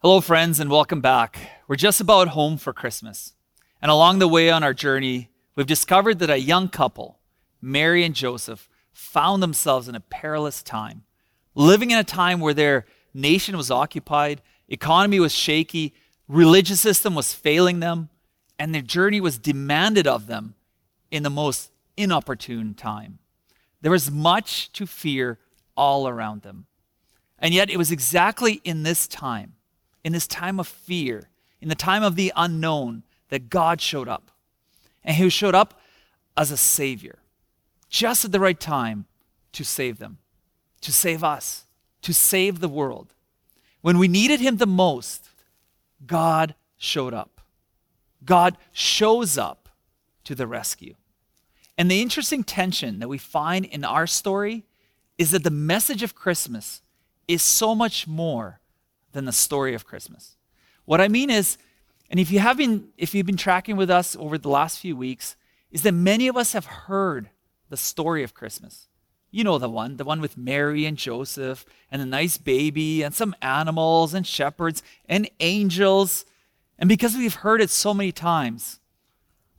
Hello, friends, and welcome back. We're just about home for Christmas. And along the way on our journey, we've discovered that a young couple, Mary and Joseph, found themselves in a perilous time, living in a time where their nation was occupied, economy was shaky, religious system was failing them, and their journey was demanded of them in the most inopportune time. There was much to fear all around them. And yet, it was exactly in this time, in this time of fear, in the time of the unknown, that God showed up. And He showed up as a Savior, just at the right time to save them, to save us, to save the world. When we needed Him the most, God showed up. God shows up to the rescue. And the interesting tension that we find in our story is that the message of Christmas is so much more than the story of Christmas. What I mean is, and if you have been if you've been tracking with us over the last few weeks, is that many of us have heard the story of Christmas. You know the one, the one with Mary and Joseph and the nice baby and some animals and shepherds and angels. And because we've heard it so many times,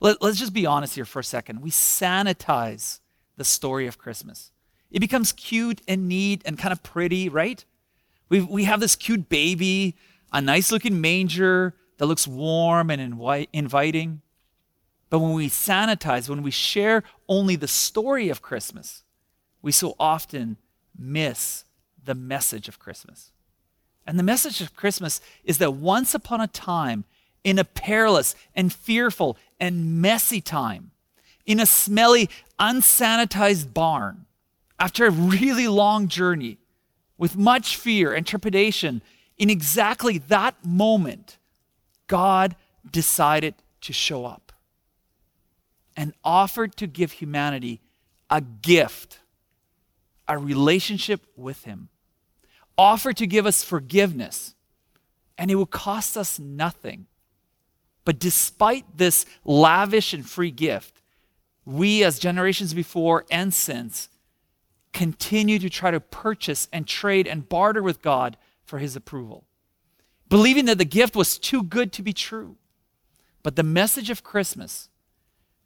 let, us just be honest here for a second. We sanitize the story of Christmas. It becomes cute and neat and kind of pretty, right? We we have this cute baby, a nice looking manger that looks warm and invi- inviting. But when we sanitize, when we share only the story of Christmas, we so often miss the message of Christmas. And the message of Christmas is that once upon a time, in a perilous and fearful and messy time, in a smelly, unsanitized barn, after a really long journey, with much fear and trepidation, in exactly that moment, God decided to show up and offered to give humanity a gift, a relationship with Him, offered to give us forgiveness, and it would cost us nothing. But despite this lavish and free gift, we, as generations before and since, continue to try to purchase and trade and barter with God for his approval, believing that the gift was too good to be true. But the message of Christmas,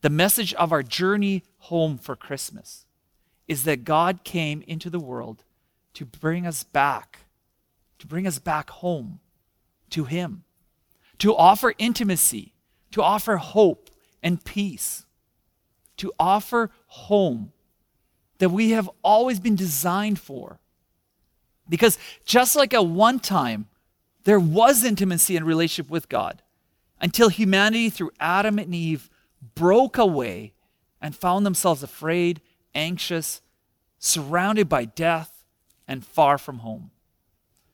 the message of our journey home for Christmas, is that God came into the world to bring us back, to bring us back home to Him, to offer intimacy, to offer hope and peace, to offer home that we have always been designed for. Because just like at one time, there was intimacy and relationship with God until humanity, through Adam and Eve, broke away and found themselves afraid, anxious, surrounded by death, and far from home.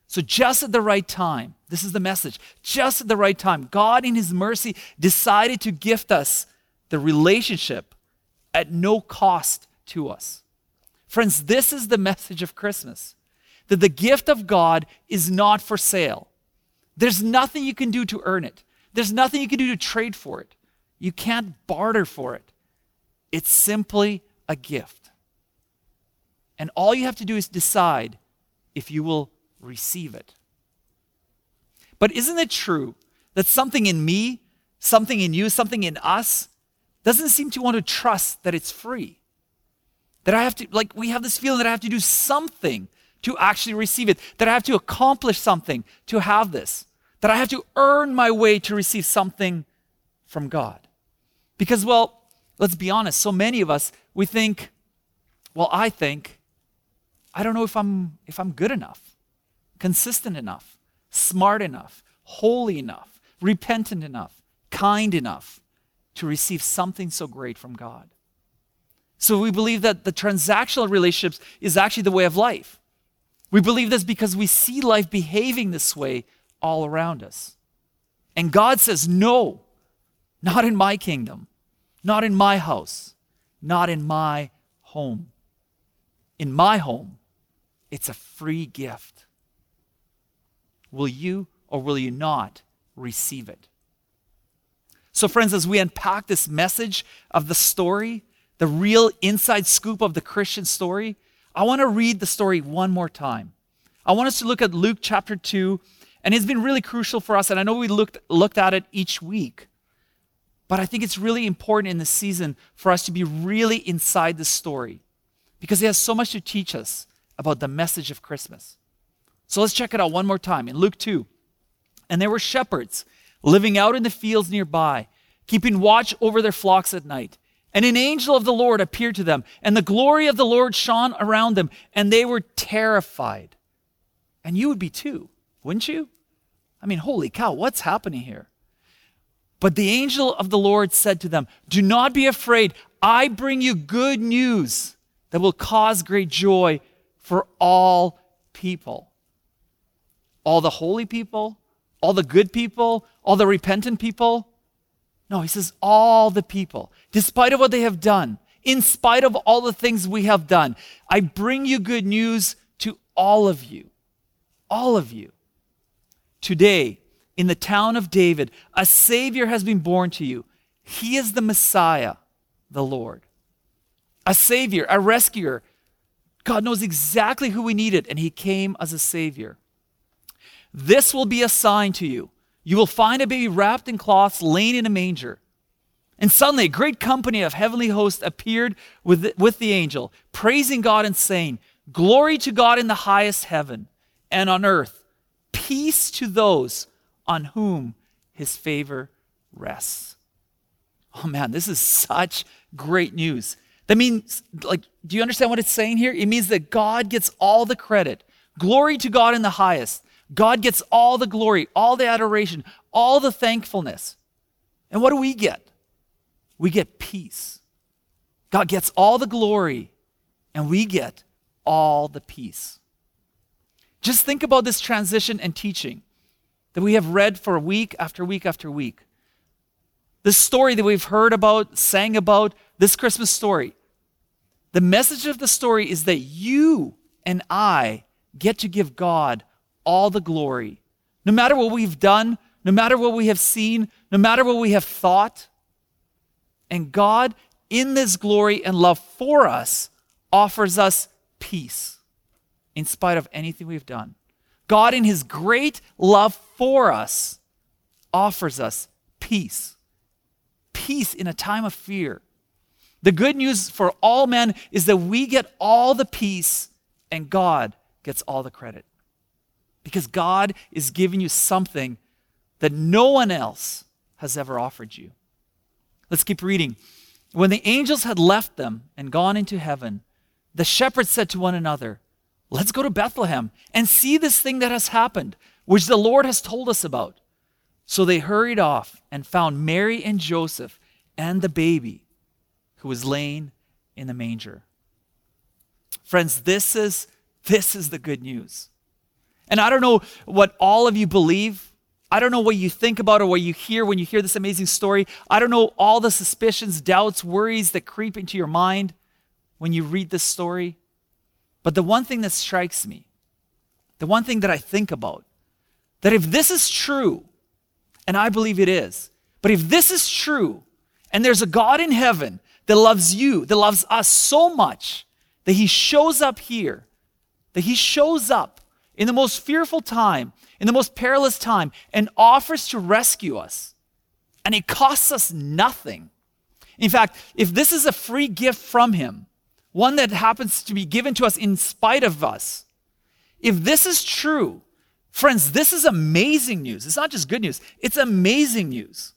So, just at the right time, this is the message, just at the right time, God, in His mercy, decided to gift us the relationship at no cost to us. Friends, this is the message of Christmas that the gift of God is not for sale. There's nothing you can do to earn it, there's nothing you can do to trade for it. You can't barter for it. It's simply a gift. And all you have to do is decide if you will receive it. But isn't it true that something in me, something in you, something in us doesn't seem to want to trust that it's free? That I have to, like, we have this feeling that I have to do something to actually receive it, that I have to accomplish something to have this, that I have to earn my way to receive something from God. Because, well, let's be honest, so many of us, we think, well, I think, I don't know if I'm if I'm good enough, consistent enough, smart enough, holy enough, repentant enough, kind enough to receive something so great from God. So we believe that the transactional relationships is actually the way of life. We believe this because we see life behaving this way all around us. And God says, no, not in my kingdom, not in my house, not in my home. In my home, it's a free gift. Will you or will you not receive it? So, friends, as we unpack this message of the story, the real inside scoop of the Christian story, I want to read the story one more time. I want us to look at Luke chapter 2, And it's been really crucial for us. And I know we looked, looked at it each week. But I think it's really important in this season for us to be really inside the story because it has so much to teach us about the message of Christmas. So let's check it out one more time in Luke 2. And there were shepherds living out in the fields nearby, keeping watch over their flocks at night. And an angel of the Lord appeared to them, and the glory of the Lord shone around them, and they were terrified. And you would be too, wouldn't you? I mean, holy cow, what's happening here? But the angel of the Lord said to them, Do not be afraid. I bring you good news that will cause great joy for all people. All the holy people, all the good people, all the repentant people. No, he says all the people, despite of what they have done, in spite of all the things we have done, I bring you good news to all of you. All of you. Today, in the town of David, a Savior has been born to you. He is the Messiah, the Lord. A Savior, a rescuer. God knows exactly who we needed, and He came as a Savior. This will be a sign to you. You will find a baby wrapped in cloths, laying in a manger. And suddenly, a great company of heavenly hosts appeared with the, with the angel, praising God and saying, Glory to God in the highest heaven, and on earth, peace to those on whom his favor rests. Oh man, this is such great news. That means, like, do you understand what it's saying here? It means that God gets all the credit. Glory to God in the highest. God gets all the glory, all the adoration, all the thankfulness. And what do we get? We get peace. God gets all the glory, and we get all the peace. Just think about this transition and teaching that we have read for week after week after week. This story that we've heard about, sang about, this Christmas story. The message of the story is that you and I get to give God all the glory. No matter what we've done, no matter what we have seen, no matter what we have thought. And God, in this glory and love for us, offers us peace in spite of anything we've done. God, in his great love for us, offers us peace. Peace in a time of fear. The good news for all men is that we get all the peace and God gets all the credit. Because God is giving you something that no one else has ever offered you. Let's keep reading. When the angels had left them and gone into heaven, the shepherds said to one another, Let's go to Bethlehem and see this thing that has happened, which the Lord has told us about. So they hurried off and found Mary and Joseph and the baby who was laying in the manger. Friends, this is this is the good news. And I don't know what all of you believe. I don't know what you think about or what you hear when you hear this amazing story. I don't know all the suspicions, doubts, worries that creep into your mind when you read this story. But the one thing that strikes me, the one thing that I think about, that if this is true, and I believe it is, but if this is true, and there's a God in heaven that loves you, that loves us so much that he shows up here, that he shows up in the most fearful time, in the most perilous time, and offers to rescue us. And it costs us nothing. In fact, if this is a free gift from him, one that happens to be given to us in spite of us, if this is true, friends, this is amazing news. It's not just good news, it's amazing news.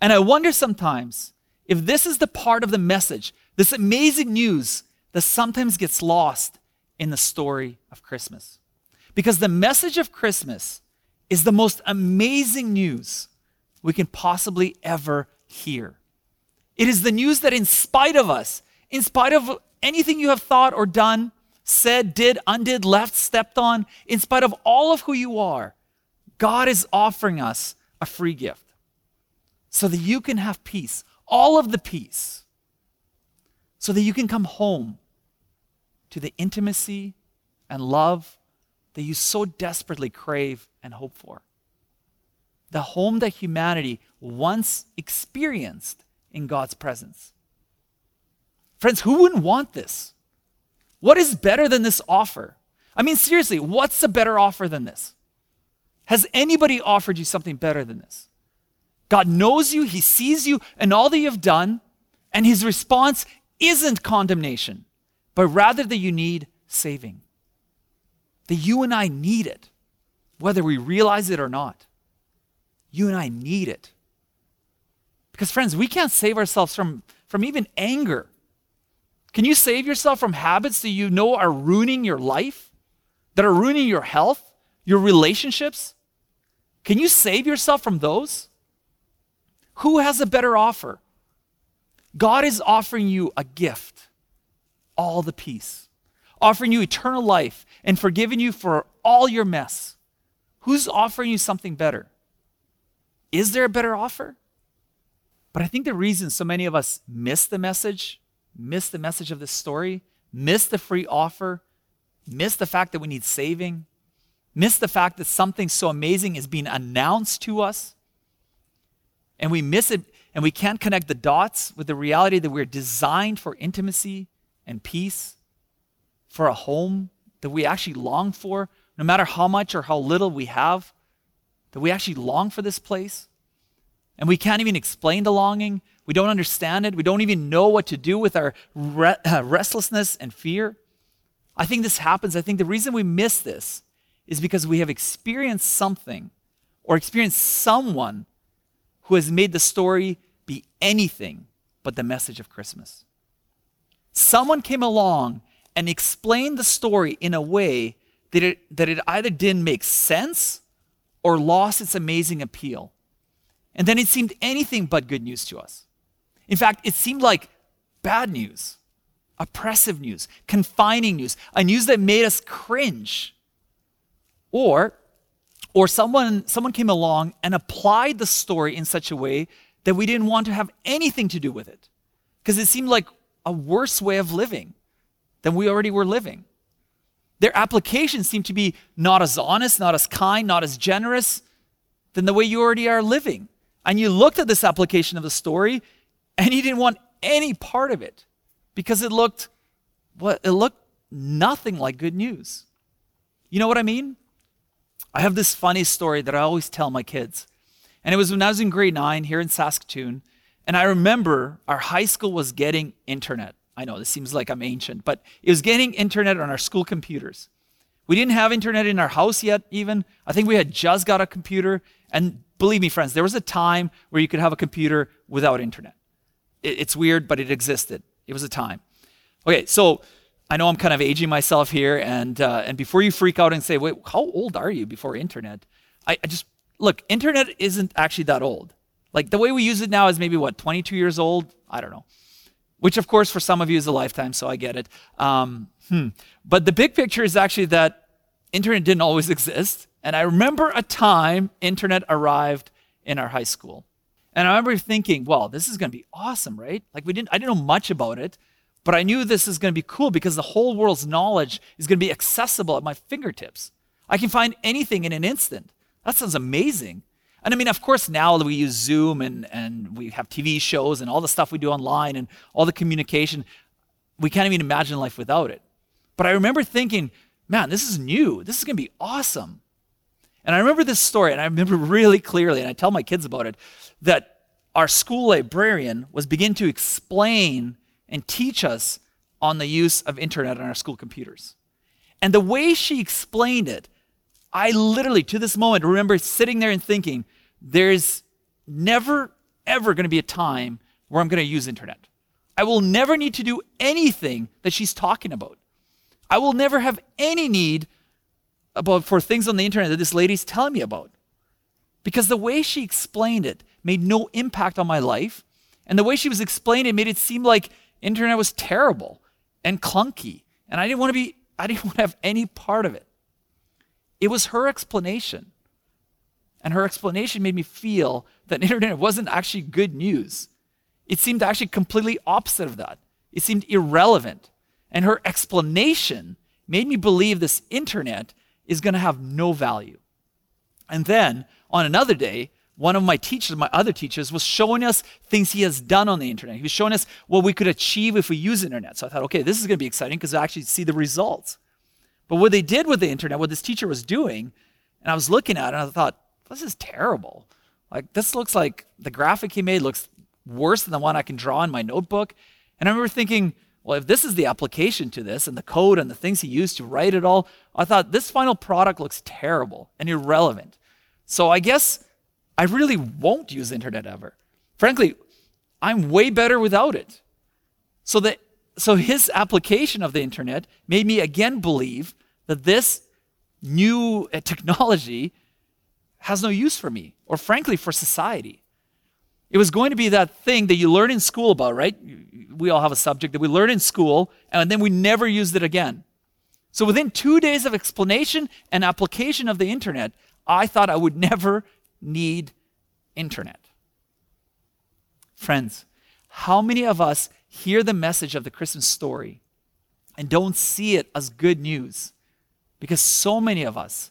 And I wonder sometimes if this is the part of the message, this amazing news that sometimes gets lost in the story of Christmas. Because the message of Christmas is the most amazing news we can possibly ever hear. It is the news that, in spite of us, in spite of anything you have thought or done, said, did, undid, left, stepped on, in spite of all of who you are, God is offering us a free gift so that you can have peace all of the peace so that you can come home to the intimacy and love that you so desperately crave and hope for. The home that humanity once experienced in God's presence. Friends, who wouldn't want this? What is better than this offer? I mean, seriously, what's a better offer than this? Has anybody offered you something better than this? God knows you, He sees you, and all that you've done, and His response isn't condemnation, but rather that you need saving. That you and I need it, whether we realize it or not. You and I need it. Because, friends, we can't save ourselves from, from even anger. Can you save yourself from habits that you know are ruining your life, that are ruining your health, your relationships? Can you save yourself from those? Who has a better offer? God is offering you a gift, all the peace, offering you eternal life and forgiving you for all your mess. Who's offering you something better? Is there a better offer? But I think the reason so many of us miss the message, miss the message of this story, miss the free offer, miss the fact that we need saving, miss the fact that something so amazing is being announced to us, and we miss it and we can't connect the dots with the reality that we're designed for intimacy and peace, for a home that we actually long for, no matter how much or how little we have, that we actually long for this place. And we can't even explain the longing. We don't understand it. We don't even know what to do with our re- restlessness and fear. I think this happens. I think the reason we miss this is because we have experienced something or experienced someone who has made the story be anything but the message of Christmas. Someone came along and explained the story in a way that it, that it either didn't make sense or lost its amazing appeal. And then it seemed anything but good news to us. In fact, it seemed like bad news, oppressive news, confining news, a news that made us cringe. Or, or someone, someone came along and applied the story in such a way that we didn't want to have anything to do with it because it seemed like a worse way of living than we already were living. Their application seemed to be not as honest, not as kind, not as generous than the way you already are living. And you looked at this application of the story and you didn't want any part of it because it looked what it looked nothing like good news. You know what I mean? I have this funny story that I always tell my kids. And it was when I was in grade nine here in Saskatoon. And I remember our high school was getting internet. I know this seems like I'm ancient, but it was getting internet on our school computers. We didn't have internet in our house yet, even. I think we had just got a computer. And believe me, friends, there was a time where you could have a computer without internet. It's weird, but it existed. It was a time. Okay, so I know I'm kind of aging myself here, and uh, and before you freak out and say, "Wait, how old are you before internet?" I, I just look, internet isn't actually that old. Like the way we use it now is maybe what, 22 years old? I don't know. Which, of course, for some of you is a lifetime, so I get it. Um, hmm. But the big picture is actually that internet didn't always exist. And I remember a time internet arrived in our high school. And I remember thinking, well, this is going to be awesome, right? Like we didn't, I didn't know much about it, but I knew this is going to be cool because the whole world's knowledge is going to be accessible at my fingertips. I can find anything in an instant. That sounds amazing. And I mean, of course, now that we use Zoom and, and we have TV shows and all the stuff we do online and all the communication. We can't even imagine life without it. But I remember thinking, man, this is new. This is going to be awesome. And I remember this story, and I remember really clearly, and I tell my kids about it, that our school librarian was beginning to explain and teach us on the use of internet on our school computers. And the way she explained it I literally, to this moment, remember sitting there and thinking, there's never, ever going to be a time where I'm going to use internet. I will never need to do anything that she's talking about. I will never have any need about for things on the internet that this lady's telling me about. Because the way she explained it made no impact on my life. And the way she was explaining it made it seem like internet was terrible and clunky. And I didn't want to be, I didn't want to have any part of it. It was her explanation. And her explanation made me feel that internet wasn't actually good news. It seemed actually completely opposite of that. It seemed irrelevant. And her explanation made me believe this internet is going to have no value. And then on another day, one of my teachers, my other teachers, was showing us things he has done on the internet. He was showing us what we could achieve if we use internet. So I thought, okay, this is going to be exciting because I actually see the results. But what they did with the internet, what this teacher was doing, And I was looking at it and I thought, this is terrible. Like, this looks like the graphic he made looks worse than the one I can draw in my notebook. And I remember thinking, well, if this is the application to this and the code and the things he used to write it all, I thought this final product looks terrible and irrelevant. So I guess I really won't use internet ever. Frankly, I'm way better without it. So that so his application of the internet made me again believe that this new uh, technology has no use for me or frankly for society. It was going to be that thing that you learn in school about, right? We all have a subject that we learn in school and then we never used it again. So within two days of explanation and application of the internet, I thought I would never need internet. Friends, how many of us hear the message of the Christmas story and don't see it as good news? Because so many of us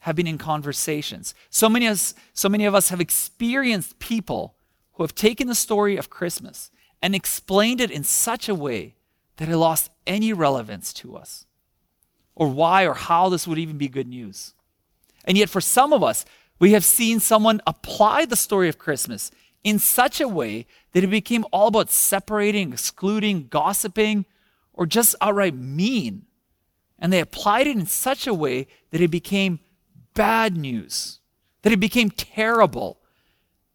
have been in conversations. So many, of us, so many of us have experienced people who have taken the story of Christmas and explained it in such a way that it lost any relevance to us, or why or how this would even be good news. And yet, for some of us, we have seen someone apply the story of Christmas in such a way that it became all about separating, excluding, gossiping, or just outright mean. And they applied it in such a way that it became bad news, that it became terrible,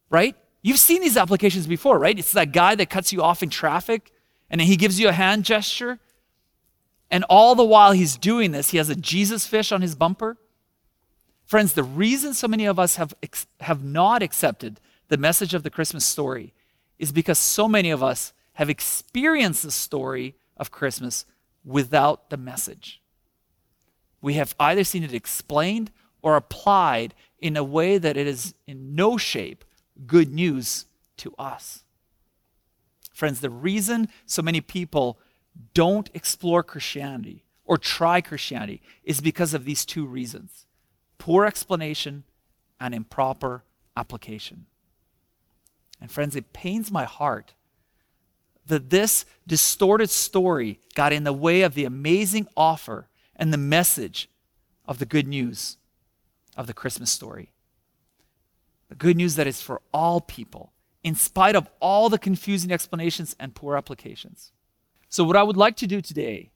right? You've seen these applications before, right? It's that guy that cuts you off in traffic and he gives you a hand gesture. And all the while he's doing this, he has a Jesus fish on his bumper. Friends, the reason so many of us have, have not accepted the message of the Christmas story is because so many of us have experienced the story of Christmas without the message. We have either seen it explained or applied in a way that it is in no shape good news to us. Friends, the reason so many people don't explore Christianity or try Christianity is because of these two reasons poor explanation and improper application. And friends, it pains my heart that this distorted story got in the way of the amazing offer and the message of the good news of the Christmas story. The good news that is for all people, in spite of all the confusing explanations and poor applications. So, what I would like to do today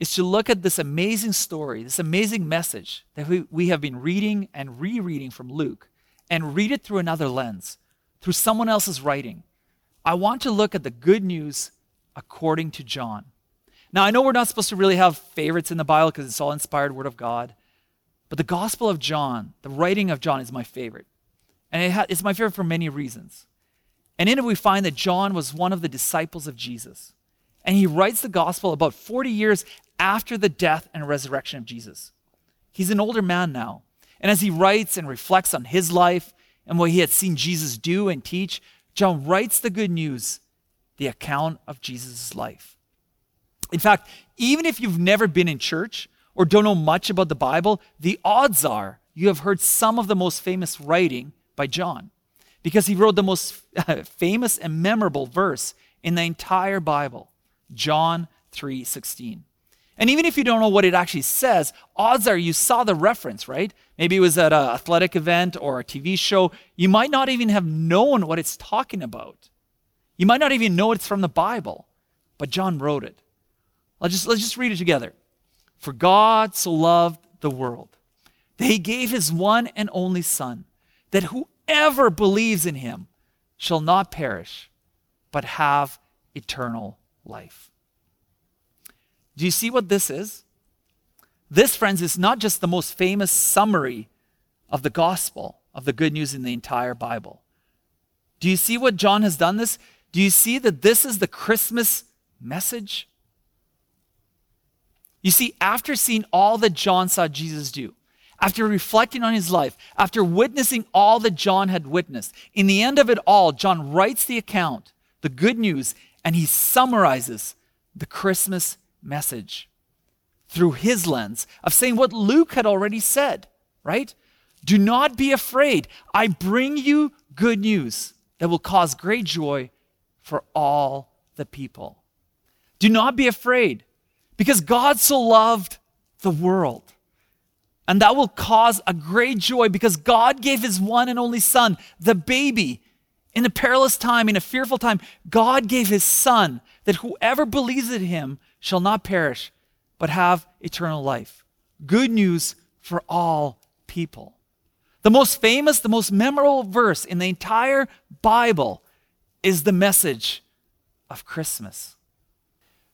is to look at this amazing story, this amazing message that we, we have been reading and rereading from Luke, and read it through another lens, through someone else's writing. I want to look at the good news according to John. Now, I know we're not supposed to really have favorites in the Bible because it's all inspired Word of God, but the Gospel of John, the writing of John, is my favorite. And it ha- it's my favorite for many reasons. And in it, we find that John was one of the disciples of Jesus. And he writes the gospel about 40 years after the death and resurrection of Jesus. He's an older man now. And as he writes and reflects on his life and what he had seen Jesus do and teach, John writes the good news, the account of Jesus' life. In fact, even if you've never been in church or don't know much about the Bible, the odds are you have heard some of the most famous writing by John because he wrote the most famous and memorable verse in the entire Bible, John 3:16. And even if you don't know what it actually says, odds are you saw the reference, right? Maybe it was at an athletic event or a TV show. You might not even have known what it's talking about. You might not even know it's from the Bible, but John wrote it. Let's just, let's just read it together. For God so loved the world that he gave his one and only Son that whoever believes in him shall not perish, but have eternal life. Do you see what this is? This, friends, is not just the most famous summary of the gospel, of the good news in the entire Bible. Do you see what John has done this? Do you see that this is the Christmas message? You see, after seeing all that John saw Jesus do, after reflecting on his life, after witnessing all that John had witnessed, in the end of it all, John writes the account, the good news, and he summarizes the Christmas message through his lens of saying what Luke had already said, right? Do not be afraid. I bring you good news that will cause great joy for all the people. Do not be afraid because God so loved the world And that will cause a great joy because God gave his one and only son, the baby, in a perilous time, in a fearful time. God gave his son that whoever believes in him shall not perish, but have eternal life. Good news for all people. The most famous, the most memorable verse in the entire Bible is the message of Christmas.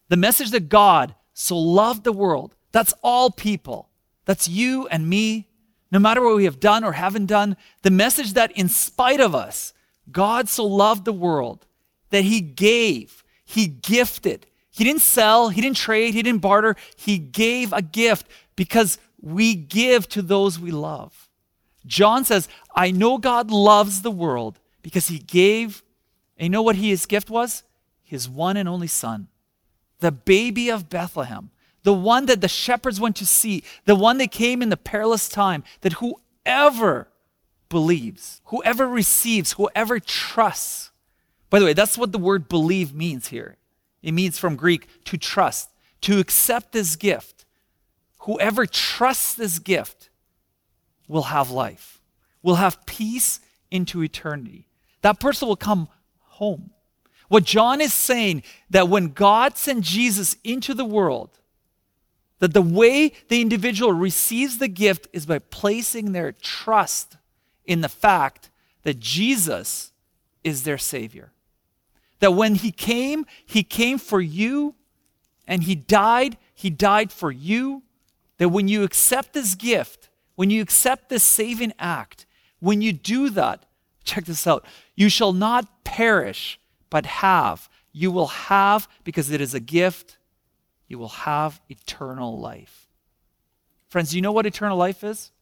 The message that God so love the world, that's all people, that's you and me, no matter what we have done or haven't done, the message that in spite of us, God so loved the world that he gave, he gifted. He didn't sell, he didn't trade, he didn't barter. He gave a gift because we give to those we love. John says, I know God loves the world because he gave, and you know what his gift was? His one and only son, the baby of Bethlehem, the one that the shepherds went to see, the one that came in the perilous time, that whoever believes, whoever receives, whoever trusts. By the way, that's what the word believe means here. It means from Greek to trust, to accept this gift. Whoever trusts this gift will have life, will have peace into eternity. That person will come home. What John is saying that when God sent Jesus into the world, that the way the individual receives the gift is by placing their trust in the fact that Jesus is their Savior. That when He came, He came for you, and He died, He died for you. That when you accept this gift, when you accept this saving act, when you do that, check this out, you shall not perish, but have. You will have, because it is a gift, you will have eternal life. Friends, do you know what eternal life is?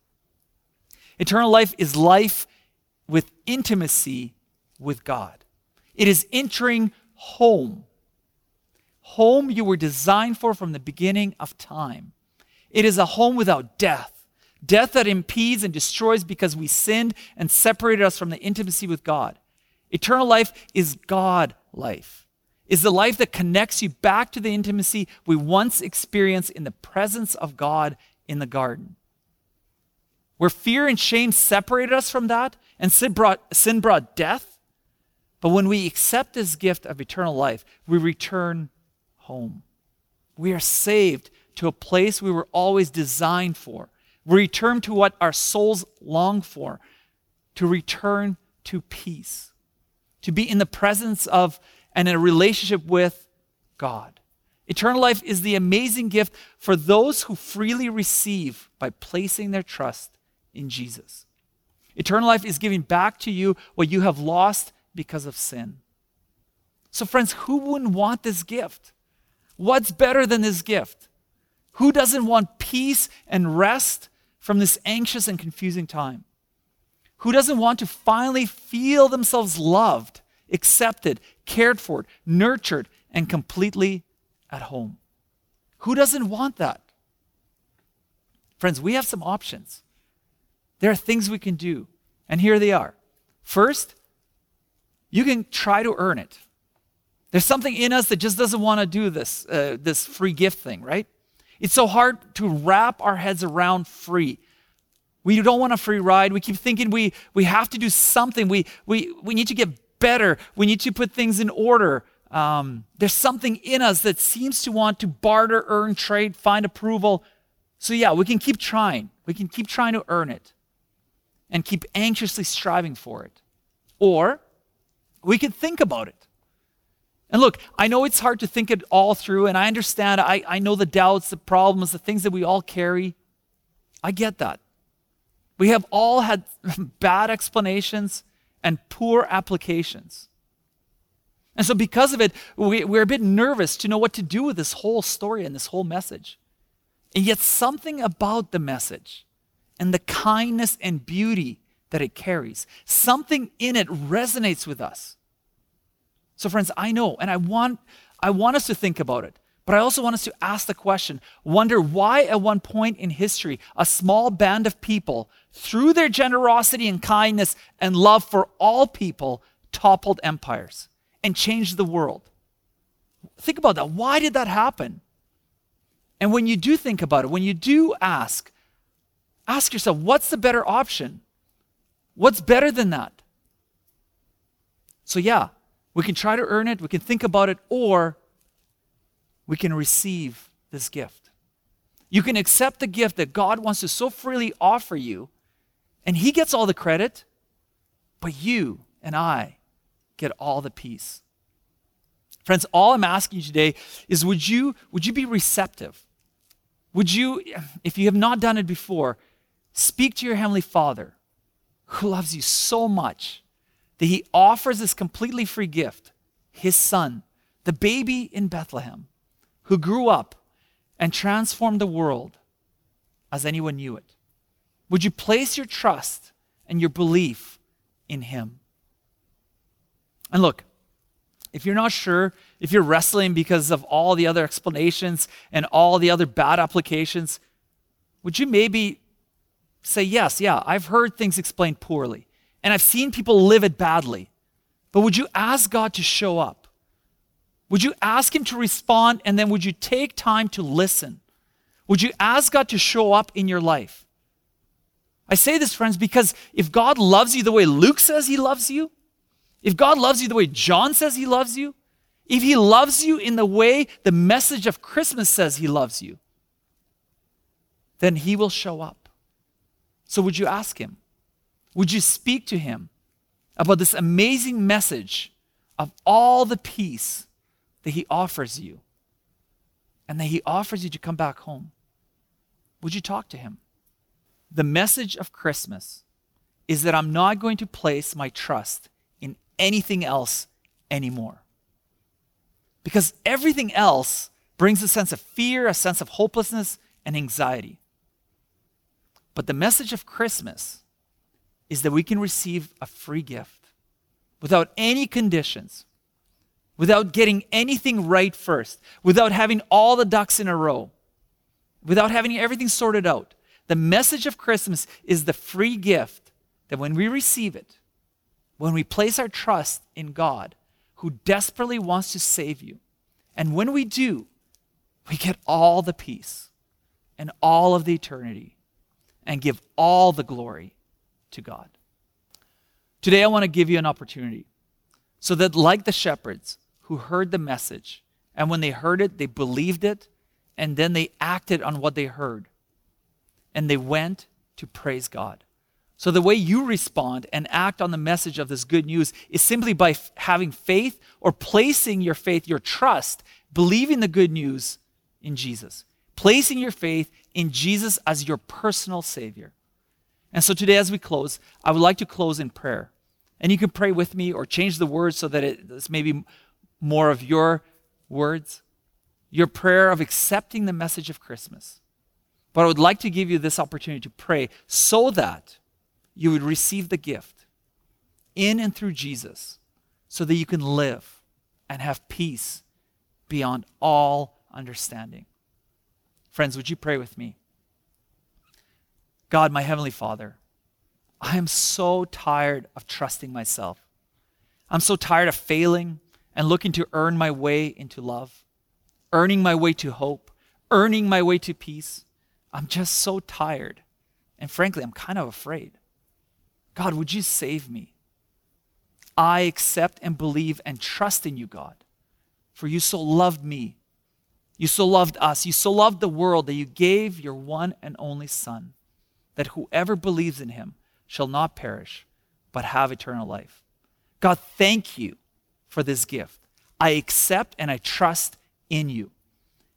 Eternal life is life with intimacy with God. It is entering home. Home you were designed for from the beginning of time. It is a home without death, death that impedes and destroys because we sinned and separated us from the intimacy with God. Eternal life is God life, is the life that connects you back to the intimacy we once experienced in the presence of God in the garden where fear and shame separated us from that, and sin brought, sin brought death. But when we accept this gift of eternal life, we return home. We are saved to a place we were always designed for. We return to what our souls long for, to return to peace, to be in the presence of and in a relationship with God. Eternal life is the amazing gift for those who freely receive by placing their trust in Jesus. Eternal life is giving back to you what you have lost because of sin. So, friends, who wouldn't want this gift? What's better than this gift? Who doesn't want peace and rest from this anxious and confusing time? Who doesn't want to finally feel themselves loved, accepted, cared for, nurtured, and completely at home? Who doesn't want that? Friends, we have some options. There are things we can do, and here they are. First, you can try to earn it. There's something in us that just doesn't want to do this, uh, this free gift thing, right? It's so hard to wrap our heads around free. We don't want a free ride. We keep thinking we, we have to do something. We, we, we need to get better. We need to put things in order. Um, there's something in us that seems to want to barter, earn, trade, find approval. So, yeah, we can keep trying. We can keep trying to earn it and keep anxiously striving for it. Or we could think about it. And look, I know it's hard to think it all through, and I understand. I, I know the doubts, the problems, the things that we all carry. I get that. We have all had bad explanations and poor applications. And so, because of it, we, we're a bit nervous to know what to do with this whole story and this whole message. And yet, something about the message and the kindness and beauty that it carries. Something in it resonates with us. So, friends, I know, and I want, I want us to think about it, but I also want us to ask the question wonder why, at one point in history, a small band of people, through their generosity and kindness and love for all people, toppled empires and changed the world. Think about that. Why did that happen? And when you do think about it, when you do ask, Ask yourself, what's the better option? What's better than that? So, yeah, we can try to earn it, we can think about it, or we can receive this gift. You can accept the gift that God wants to so freely offer you, and He gets all the credit, but you and I get all the peace. Friends, all I'm asking you today is would you, would you be receptive? Would you, if you have not done it before, speak to your Heavenly Father who loves you so much that He offers this completely free gift, His Son, the baby in Bethlehem, who grew up and transformed the world as anyone knew it? Would you place your trust and your belief in Him? And look, if you're not sure, if you're wrestling because of all the other explanations and all the other bad applications, would you maybe say, Yes, yeah, I've heard things explained poorly, and I've seen people live it badly. But would you ask God to show up? Would you ask Him to respond, and then would you take time to listen? Would you ask God to show up in your life? I say this, friends, because if God loves you the way Luke says He loves you, if God loves you the way John says He loves you, if He loves you in the way the message of Christmas says He loves you, then He will show up. So, would you ask Him? Would you speak to Him about this amazing message of all the peace that He offers you and that He offers you to come back home, would you talk to Him? The message of Christmas is that I'm not going to place my trust in anything else anymore. Because everything else brings a sense of fear, a sense of hopelessness, and anxiety. But the message of Christmas is that we can receive a free gift without any conditions, without getting anything right first, without having all the ducks in a row, without having everything sorted out. The message of Christmas is the free gift that when we receive it, when we place our trust in God, who desperately wants to save you, and when we do, we get all the peace and all of the eternity and give all the glory to God. Today, I want to give you an opportunity so that, like the shepherds, who heard the message. And when they heard it, they believed it, and then they acted on what they heard. And they went to praise God. So, the way you respond and act on the message of this good news is simply by f- having faith or placing your faith, your trust, believing the good news in Jesus, placing your faith in Jesus as your personal Savior. And so, today, as we close, I would like to close in prayer. And you can pray with me or change the words so that it's maybe more of your words, your prayer of accepting the message of Christmas. But I would like to give you this opportunity to pray so that you would receive the gift in and through Jesus so that you can live and have peace beyond all understanding. Friends, would you pray with me? God, my Heavenly Father, I am so tired of trusting myself. I'm so tired of failing and looking to earn my way into love, earning my way to hope, earning my way to peace. I'm just so tired. And frankly, I'm kind of afraid. God, would you save me? I accept and believe and trust in you, God, for you so loved me. You so loved us. You so loved the world that you gave your one and only Son, that whoever believes in him shall not perish, but have eternal life. God, thank you for this gift. I accept and I trust in you.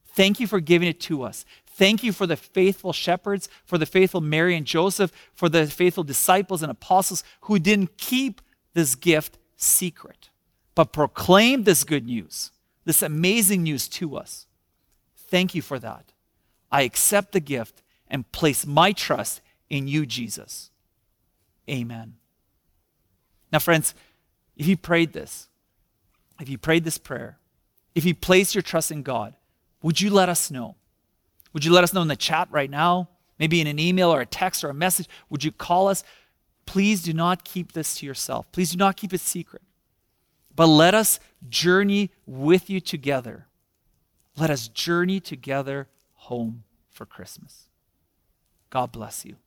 Thank you for giving it to us. Thank you for the faithful shepherds, for the faithful Mary and Joseph, for the faithful disciples and apostles who didn't keep this gift secret, but proclaimed this good news, this amazing news to us. Thank you for that. I accept the gift and place my trust in you, Jesus. Amen. Now, friends, if you prayed this, if you prayed this prayer, if you place your trust in God, would you let us know? Would you let us know in the chat right now? Maybe in an email or a text or a message? Would you call us? Please do not keep this to yourself. Please do not keep it secret. But let us journey with you together. Let us journey together home for Christmas. God bless you.